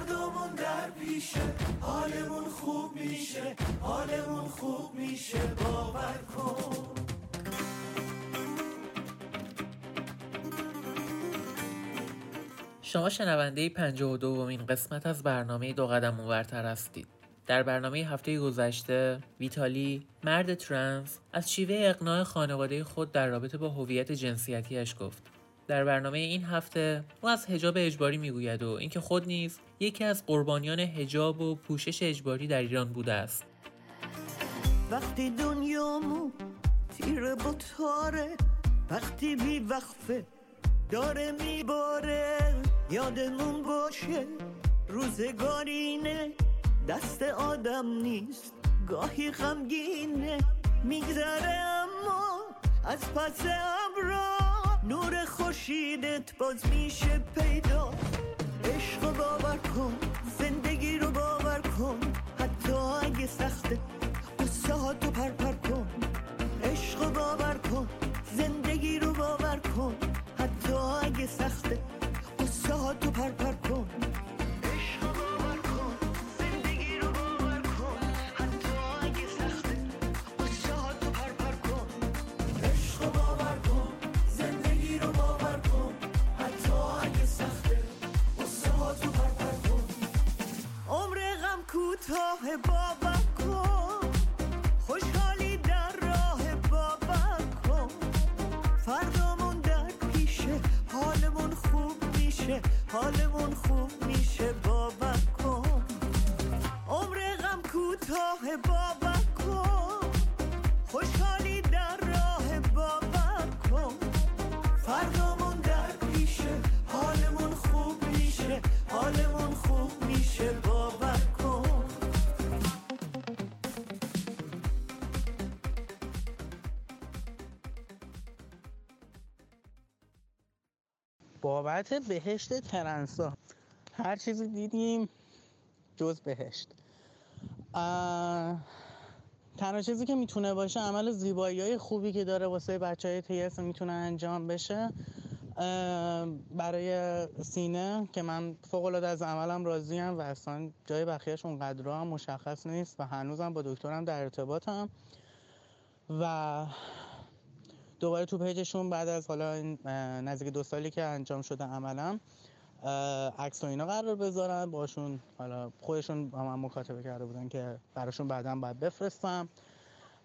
فردامون در پیشه حالمون خوب میشه حالمون خوب میشه باور کن شما شنونده 52 دومین قسمت از برنامه دو قدم اونورتر هستید. در برنامه هفته گذشته ویتالی مرد ترنس از شیوه اقناع خانواده خود در رابطه با هویت جنسیتیش گفت در برنامه این هفته او از هجاب اجباری می‌گوید و اینکه خود نیز یکی از قربانیان هجاب و پوشش اجباری در ایران بوده است. وقتی دنیامو تیر بطاره وقتی بی وقفه داره میباره یادمون باشه روزگارینه دست آدم نیست گاهی غمگینه میگذره اما از پس ابرا نور خوشیدت باز میشه پیدا. عشق باور کن زندگی رو باور کن. حتی اگه سخته قصه ها تو پر پر کن. عشق باور کن زندگی رو باور کن. حتی اگه سخته قصه ها تو پر پر باور کن خوشحالی در راه باور کن فردامون در پیشه حالمون خوب میشه حالمون بابت بهشت ترنسا. هر چیزی دیدیم جز بهشت. تنها چیزی که می‌تونه باشه عمل زیبایی های خوبی که داره واسه بچه های تیس می‌تونه انجام بشه برای سینه که من فوق العاده از عملم راضیم و اصلا جای بخیهش اونقدر هم مشخص نیست و هنوزم با دکترم در ارتباطم. و دوباره تو پیجشون بعد از حالا نزدیک دو سالی که انجام شده عملم عکس و اینا قرار بذارن باشون حالا خودشون با من مکاتبه کرده بودن که براشون بعدا باید بفرستم.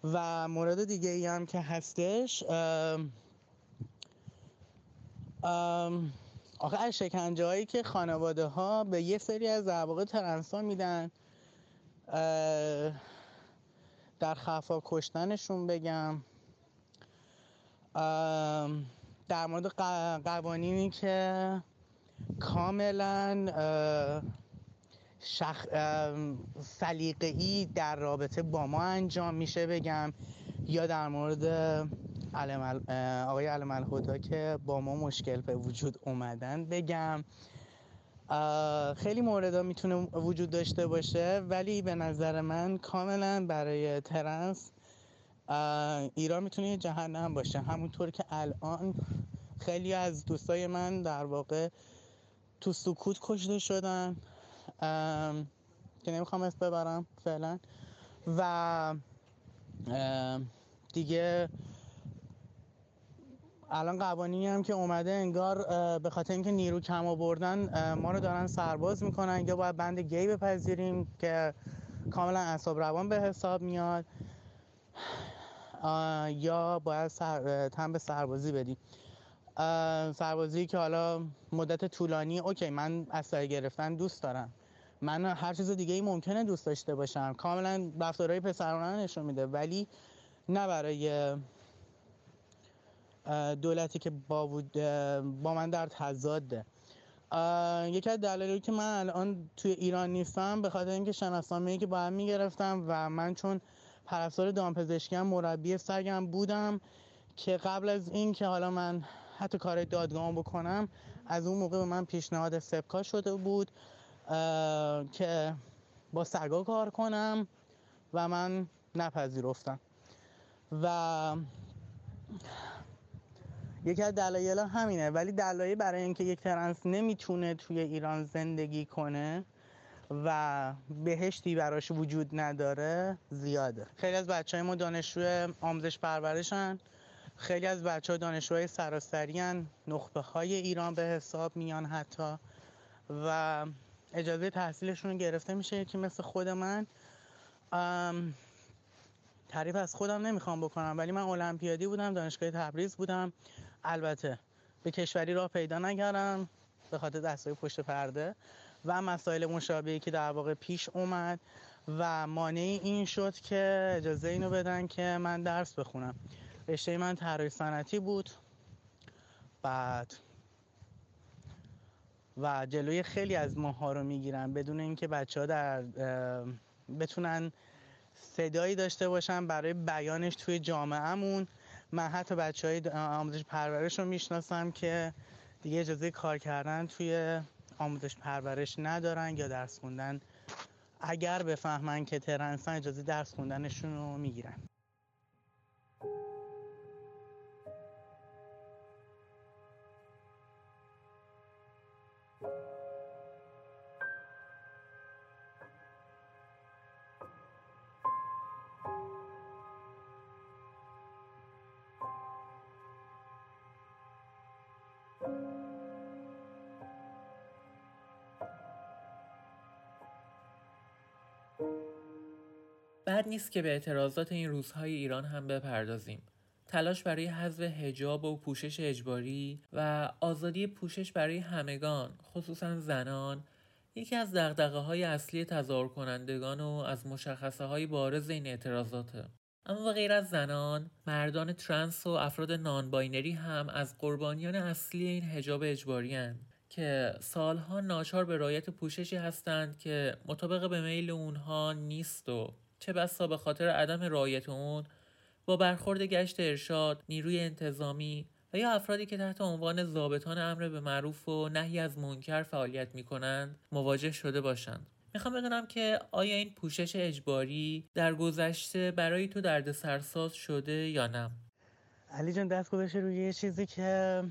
و مورد دیگه ای هم که هستش آخه از شکنجه هایی که خانواده ها به یه سری از واقع ترنس ها میدن در خفا کشتنشون بگم. در مورد قوانینی که کاملا شخ... سلیقه‌ای در رابطه با ما انجام میشه بگم یا در مورد علم آقای علم الهدا که با ما مشکل به وجود اومدن بگم. خیلی موردها می‌تونه وجود داشته باشه ولی به نظر من کاملا برای ترنس ایران می‌تونه یه جهنم باشه. همونطور که الان خیلی از دوستای من در واقع تو سکوت کشته شدن که نمی‌خوام اسم ببرم فعلا. و دیگه الان قوانینی هم که اومده انگار به خاطر اینکه نیرو کم آوردن ما رو دارن سرباز می‌کنن. یا باید بند گی بپذیریم که کاملا اعصاب روان به حساب میاد. یا باید سر... تن به سربازی بدیم سربازی که حالا مدت طولانی اوکی من اسلحه گرفتن دوست دارم. من هر چیز دیگه ای ممکنه دوست داشته باشم. کاملا رفتارهای پسرانه نشون میده. ولی نه برای دولتی که با, با من در تضاده یکی از دلایلی که من الان توی ایران نیستم به خاطر اینکه شناسنامه‌ای که باید می‌گرفتم و من چون پرستار دامپزشکی هم مربی سگم بودم که قبل از این که حالا من حتی کار دادگاه بکنم از اون موقع به من پیشنهاد سپکا شده بود که با سگا کار کنم و من نپذیرفتم. و یکی از دلایل همینه ولی دلایل برای اینکه یک ترنس نمی‌تونه توی ایران زندگی کنه و بهشتی براش وجود نداره زیاده. خیلی از بچه های ما دانشجو آموزش پرورشن. خیلی از بچه ها دانشجوهای سراسری نخبه های ایران به حساب میان حتی. و اجازه تحصیلشون رو گرفته میشه که مثل خود من. تعریف از خودم نمی‌خوام بکنم ولی من المپیادی بودم دانشگاه تبریز بودم. البته به کشوری راه پیدا نکردم به خاطر دستای پشت پرده. و مسائل مشابهی که در واقع پیش اومد و مانع این شد که اجازه اینو بدن که من درس بخونم. رشته من طراحی صنعتی بود. بعد و جلوی خیلی از ماها رو می‌گیرن بدون اینکه بچه ها در بتونن صدایی داشته باشن برای بیانش توی جامعهمون. من حتی بچه های آموزش پرورش رو می‌شناسم که دیگه اجازه کار کردن توی آموزش پرورش ندارن یا درس خوندن اگر بفهمن که ترنسن اجازه درس خوندنشون رو می‌گیرن. بد نیست که به اعتراضات این روزهای ایران هم بپردازیم. تلاش برای حذف حجاب و پوشش اجباری و آزادی پوشش برای همگان خصوصا زنان یکی از دغدغه های اصلی تظاهر کنندگان و از مشخصه های بارز این اعتراضاته. اما غیر از زنان، مردان ترنس و افراد non-binary ی هم از قربانیان اصلی این حجاب اجباری هن. که سالها ناچار به رعایت پوششی هستند که مطابق به میل اونها نیست و چه بسا به خاطر عدم رعایت اون با برخورد گشت ارشاد، نیروی انتظامی و یا افرادی که تحت عنوان ضابطان امر به معروف و نهی از منکر فعالیت می کنند مواجه شده باشند. می‌خوام بدونم که آیا این پوشش اجباری در گذشته برای تو درد سرساز شده یا نه؟ علی جان دست گذاشته روی یه چیزی که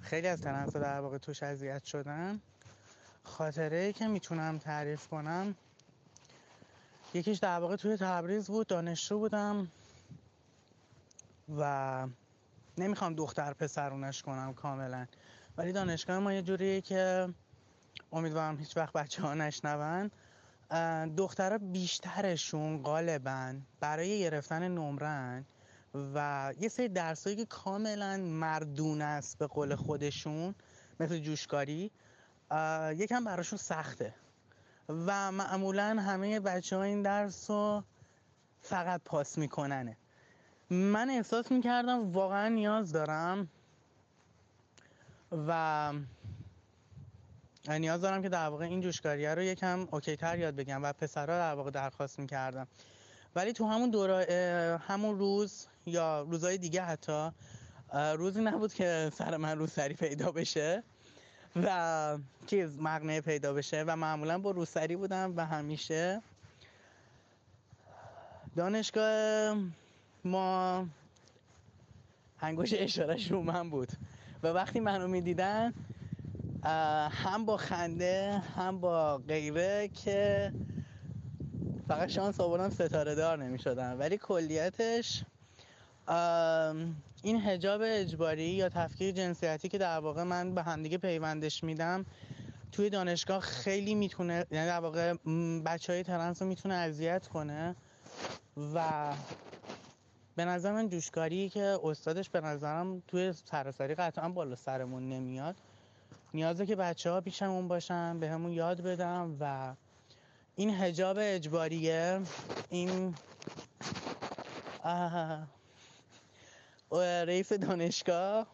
خیلی از تنها در واقع توش اذیت شدن خاطره که می‌تونم تعریف کنم یکیش در واقع توی تبریز بود دانشجو بودم و نمی‌خوام دختر پسرونش کنم کاملا. ولی دانشگاه ما یه جوریه که امیدوارم هیچ وقت بچه ها نشنون دخترها بیشترشون غالبا برای گرفتن نمرن و یه سری درسایی که کاملا مردون است به قول خودشون مثل جوشکاری یکم براشون سخته. و معمولا همه بچه ها این درس رو فقط پاس میکننه. من احساس می‌کردم واقعا نیاز دارم و نیاز دارم که در واقع این جوشکاریه رو یکم اوکی تر یاد بگم و پسرها در واقع درخواست می‌کردم. ولی تو همون دورا همون روز یا روزهای دیگه حتی روزی نبود که سر من روسری پیدا بشه. و چیز مقنعه پیدا بشه. و معمولا با روسری بودم و همیشه دانشگاه ما هنگوش اشارش رو من بود. و وقتی منو می‌دیدن هم با خنده هم با غیره که فقط شانس آوردم ستاره دار نمی شدن ولی کلیتش این هجاب اجباری یا تفکیر جنسیتی که در واقع من به همدیگه پیوندش میدم توی دانشگاه خیلی می‌تونه یعنی در واقع بچه های ترنس رو می‌تونه اذیت کنه و به نظر من جوشکاری که استادش به نظرم توی سراسری قطعا بالا سرمون نمیاد. نیازه که بچه ها پیشمون باشن به همون یاد بدم و این هجاب اجباریه این رئیس دانشگاه.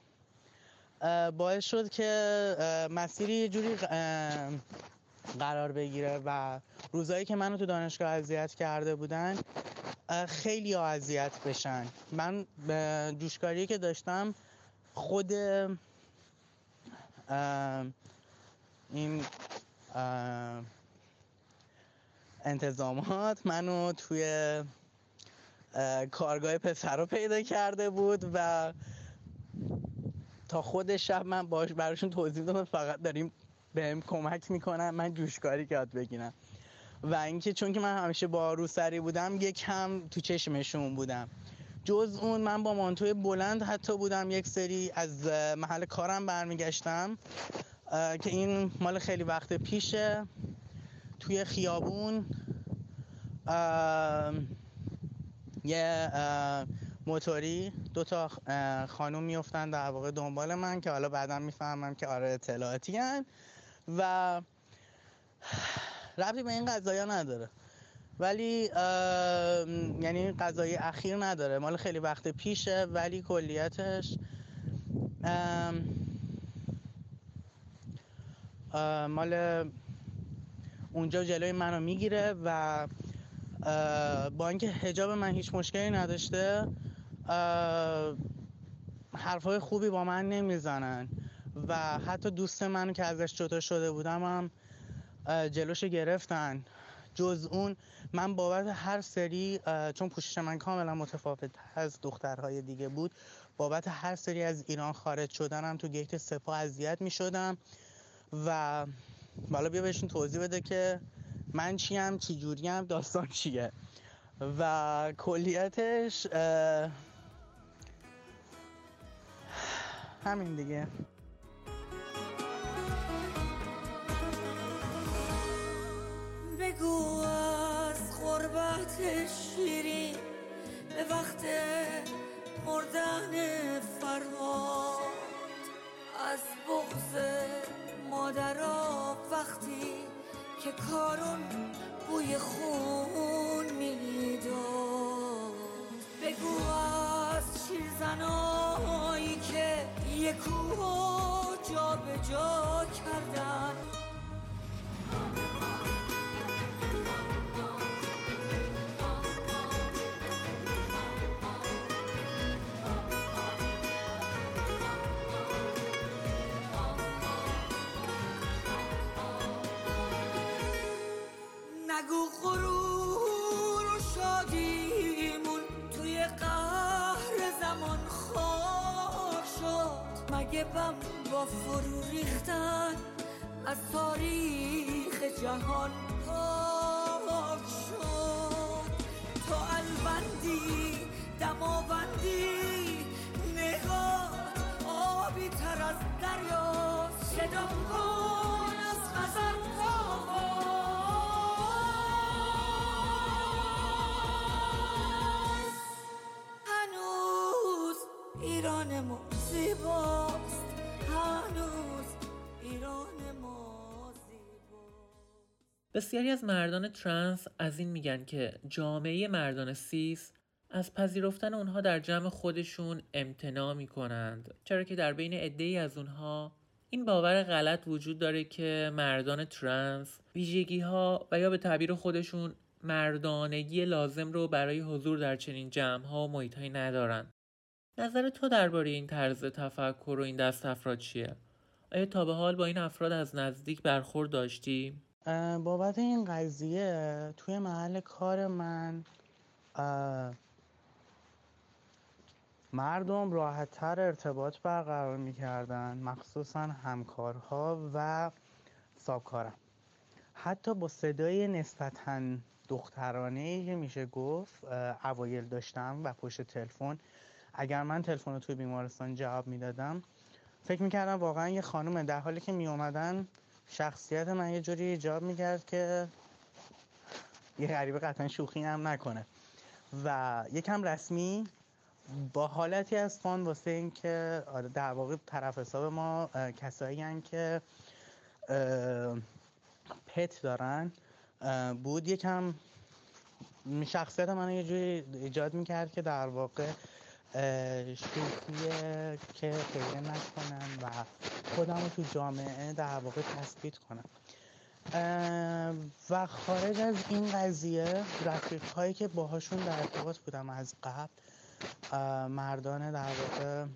باعث شد که مسیری یه جوری قرار بگیره و روزایی که منو تو دانشگاه اذیت کرده بودن خیلی اذیت بشن. من جوشکاری که داشتم خود این انتظامات منو توی کارگاه پسر رو پیدا کرده بود و تا خود شب من باش براشون توضیح دادم فقط داریم بهم کمک می‌کنن من جوشکاری یاد بگیرم. و اینکه چون که من همیشه با روسری بودم یک هم تو چشمشون بودم. جز اون من با مانتوی بلند حتی بودم یک سری از محل کارم برمیگشتم که این مال خیلی وقت پیشه. توی خیابون یه موتوری دو تا خانوم میفتن در واقع دنبال من که حالا بعدا می‌فهمم که آره اطلاعاتی هن. و ربطی به این قضایا نداره. ولی یعنی قضایی اخیر نداره. مال خیلی وقت پیشه ولی کلیتش مال اونجا جلوی منو می‌گیره و با اینکه حجاب من هیچ مشکلی نداشته حرفای خوبی با من نمی‌زنن. و حتی دوست من که ازش جدا شده بودم هم جلوش گرفتن. جز اون من بابت هر سری چون پوشش من کاملا متفاوت از دخترهای دیگه بود بابت هر سری از ایران خارج شدنم تو گیت سپاه اذیت می شدم و بالا بیا بهشون توضیح بده که من چیم چی جوریم داستان چیه. و کلیتش همین دیگه. بگو از غربت شیرین به وقت مردن فرهاد. از بغض مادرها وقتی که کارون بوی خون می‌داد. بگو از شیرزنایی که یکو جا به جا کردن. شد مگه بم با فرو ریختن از تاریخ جهان پاک شد. تو البندی دماوندی بسیاری از مردان ترنس از این میگن که جامعه مردان سیس از پذیرفتن اونها در جمع خودشون امتناع می‌کنند چرا که در بین عدهای از اونها این باور غلط وجود داره که مردان ترنس ویژگی ها و یا به تعبیر خودشون مردانگی لازم رو برای حضور در چنین جمع ها و محیط ندارن نظر تو درباره این طرز تفکر و این دست افراد چیه؟ آیا تا به حال با این افراد از نزدیک برخورد داشتی؟ بابت این قضیه توی محل کار من مردم راحتتر ارتباط برقرار می‌کردن مخصوصا همکارها و سابکارم. حتی با صدای نسبتا دخترانه که میشه گفت اوایل داشتم و پشت تلفن. اگر من تلفن رو توی بیمارستان جواب می‌دادم فکر می‌کردم واقعا یه خانومه در حالی که میومدن شخصیت من یه جوری ایجاب می‌کرد که یه غریبه قطعا شوخی هم نکنه. و یکم رسمی با حالتی از فان واسه این که آره در واقع طرف حساب ما کسایی هن که پت دارن بود. یکم شخصیت من یه جوری ایجاد می‌کرد که در واقع شوخیه که خیلی نکنن و خودم رو تو جامعه در واقع تثبیت کنم. و خارج از این قضیه رفیق هایی که باهاشون در ارتباط بودم از قبل مردان در واقع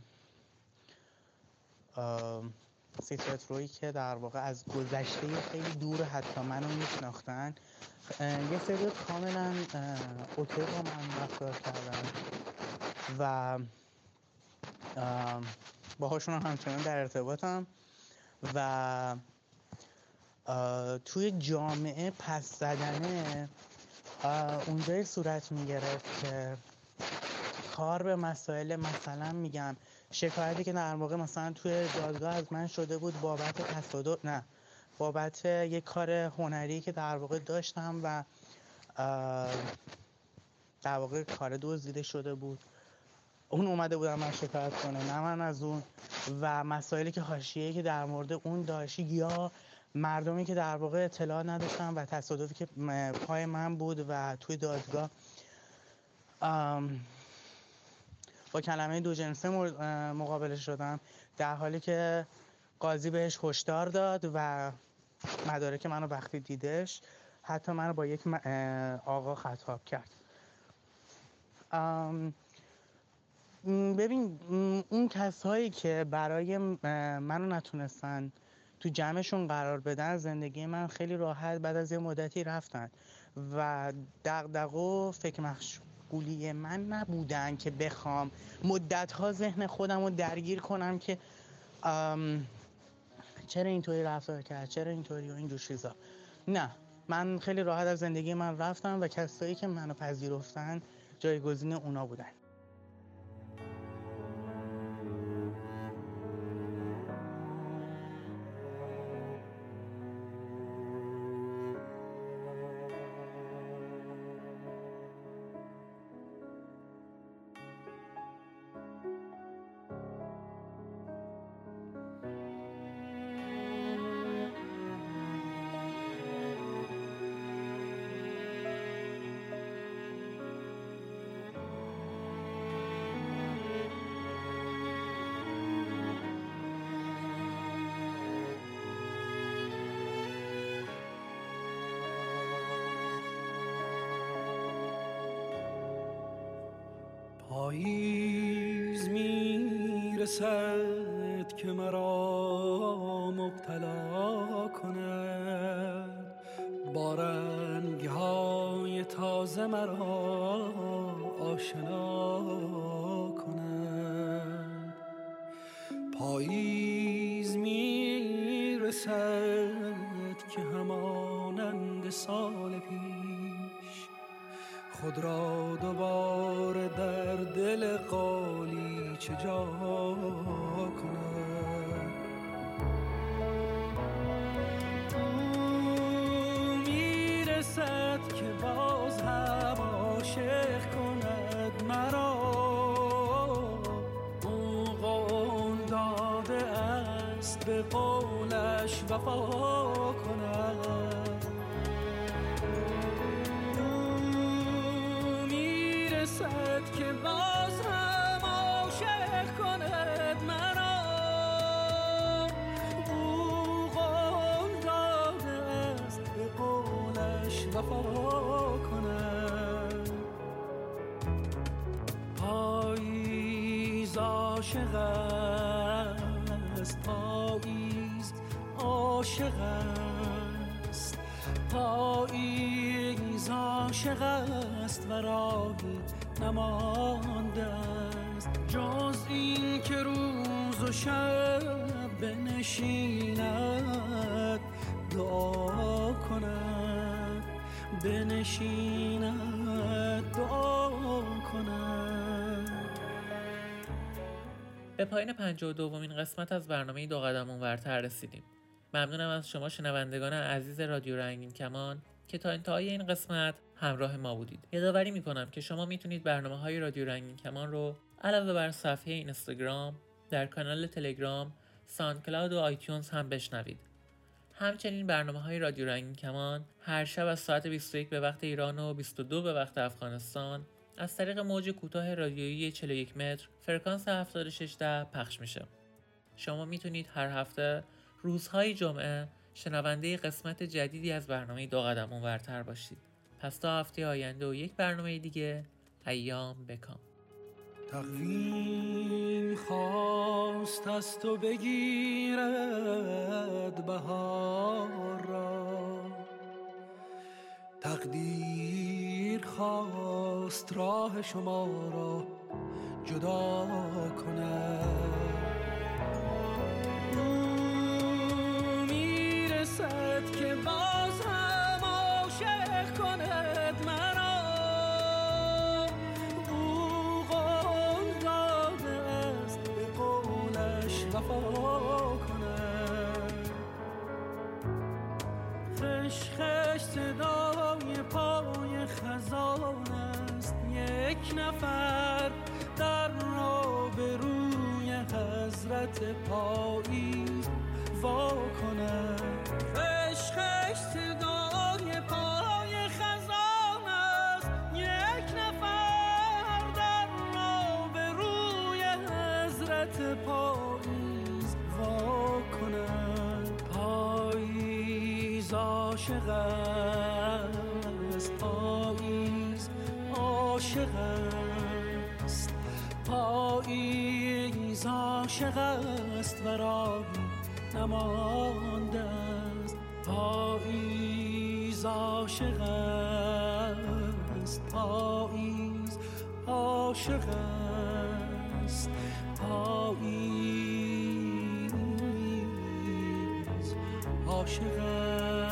سیکرت روی که در واقع از گذشته خیلی دور حتی منو میشناختن یه سری کاملا اوکی با من رفتار کردن. و باهاشون همچنان در ارتباطم و توی جامعه پس زدنه اونجای صورت می‌گرفت که کار به مسائل مثلا میگم شکایتی که در موقع مثلا توی دادگاه از من شده بود بابت تصادف نه بابت یک کار هنری که در واقع داشتم و در واقع کار دزدیده شده بود. اون اومده بودم من شکایت کنه نه من از اون. و مسائلی که حاشیه‌ای که در مورد اون داشتی یا مردمی که در واقع اطلاع نداشتن و تصادفی که پای من بود و توی دادگاه با کلمه دو جنسه مقابله شدم در حالی که قاضی بهش هشدار داد و مدارک منو وقتی دیدش حتی منو با یک آقا خطاب کرد. ببین اون کسایی که برای منو نتونستن تو جمعشون قرار بدن زندگی من خیلی راحت بعد از یه مدتی رفتن و دقدق و فکر مشغولی من نبودن که بخوام مدت ها ذهن خودم رو درگیر کنم که چرا اینطوری رفتار کرد چرا اینطوری و اینجور چیزا. نه من خیلی راحت از زندگی من رفتم و کسایی که منو پذیرفتن جایگزین اونا بودن. پاییز می‌رسد که مرا مبتلا کند. با رنگ های تازه مرا آشنا کند. پاییز می‌رسد که همانند سال پیش خود را دوباره در دل قالی چه جا کنم می‌رسد که باز هم عاشق کند مرا. او قول داده است به قولش وفا کند. که باز هم عاشق کند مرا. او قول داده است به قولش وفا کند. پاییز عاشق است پاییز عاشق است. پاییز عاشق است و راهی نمانده است جز این که روز و شب بنشیند دعا کند. بنشیند دعا کند. به پایین پنجاه و دومین قسمت از برنامه دو قدم اونورتر رسیدیم. ممنونم از شما شنوندگان عزیز رادیو رنگین کمان که تا انتهای این قسمت همراه ما بودید. یادآوری می‌کنم که شما می‌تونید برنامه های رادیو رنگین کمان رو علاوه بر صفحه اینستاگرام در کانال تلگرام ساندکلاود و آیتیونز هم بشنوید. همچنین برنامه های رادیو رنگین کمان هر شب از ساعت 21 به وقت ایران و 22 به وقت افغانستان از طریق موج کوتاه رادیویی 41 متر فرکانس 76 پخش میشه. شما می‌تونید هر هفته روزهای جمعه شنونده قسمت جدیدی از برنامه دو قدم اونورتر باشید. پس تا هفته آینده و یک برنامه دیگه ایام بکام. تقویم خواست از تو بگیرد بهار را. تقدیر خواست راه شما را جدا کند. وفا حضرت پاییز وا کند پاییز عاشق است. پاییز عاشق است. پاییز عاشق است و راهی نمانده است. پاییز عاشق است. پاییز عاشق است. پاییز عاشق است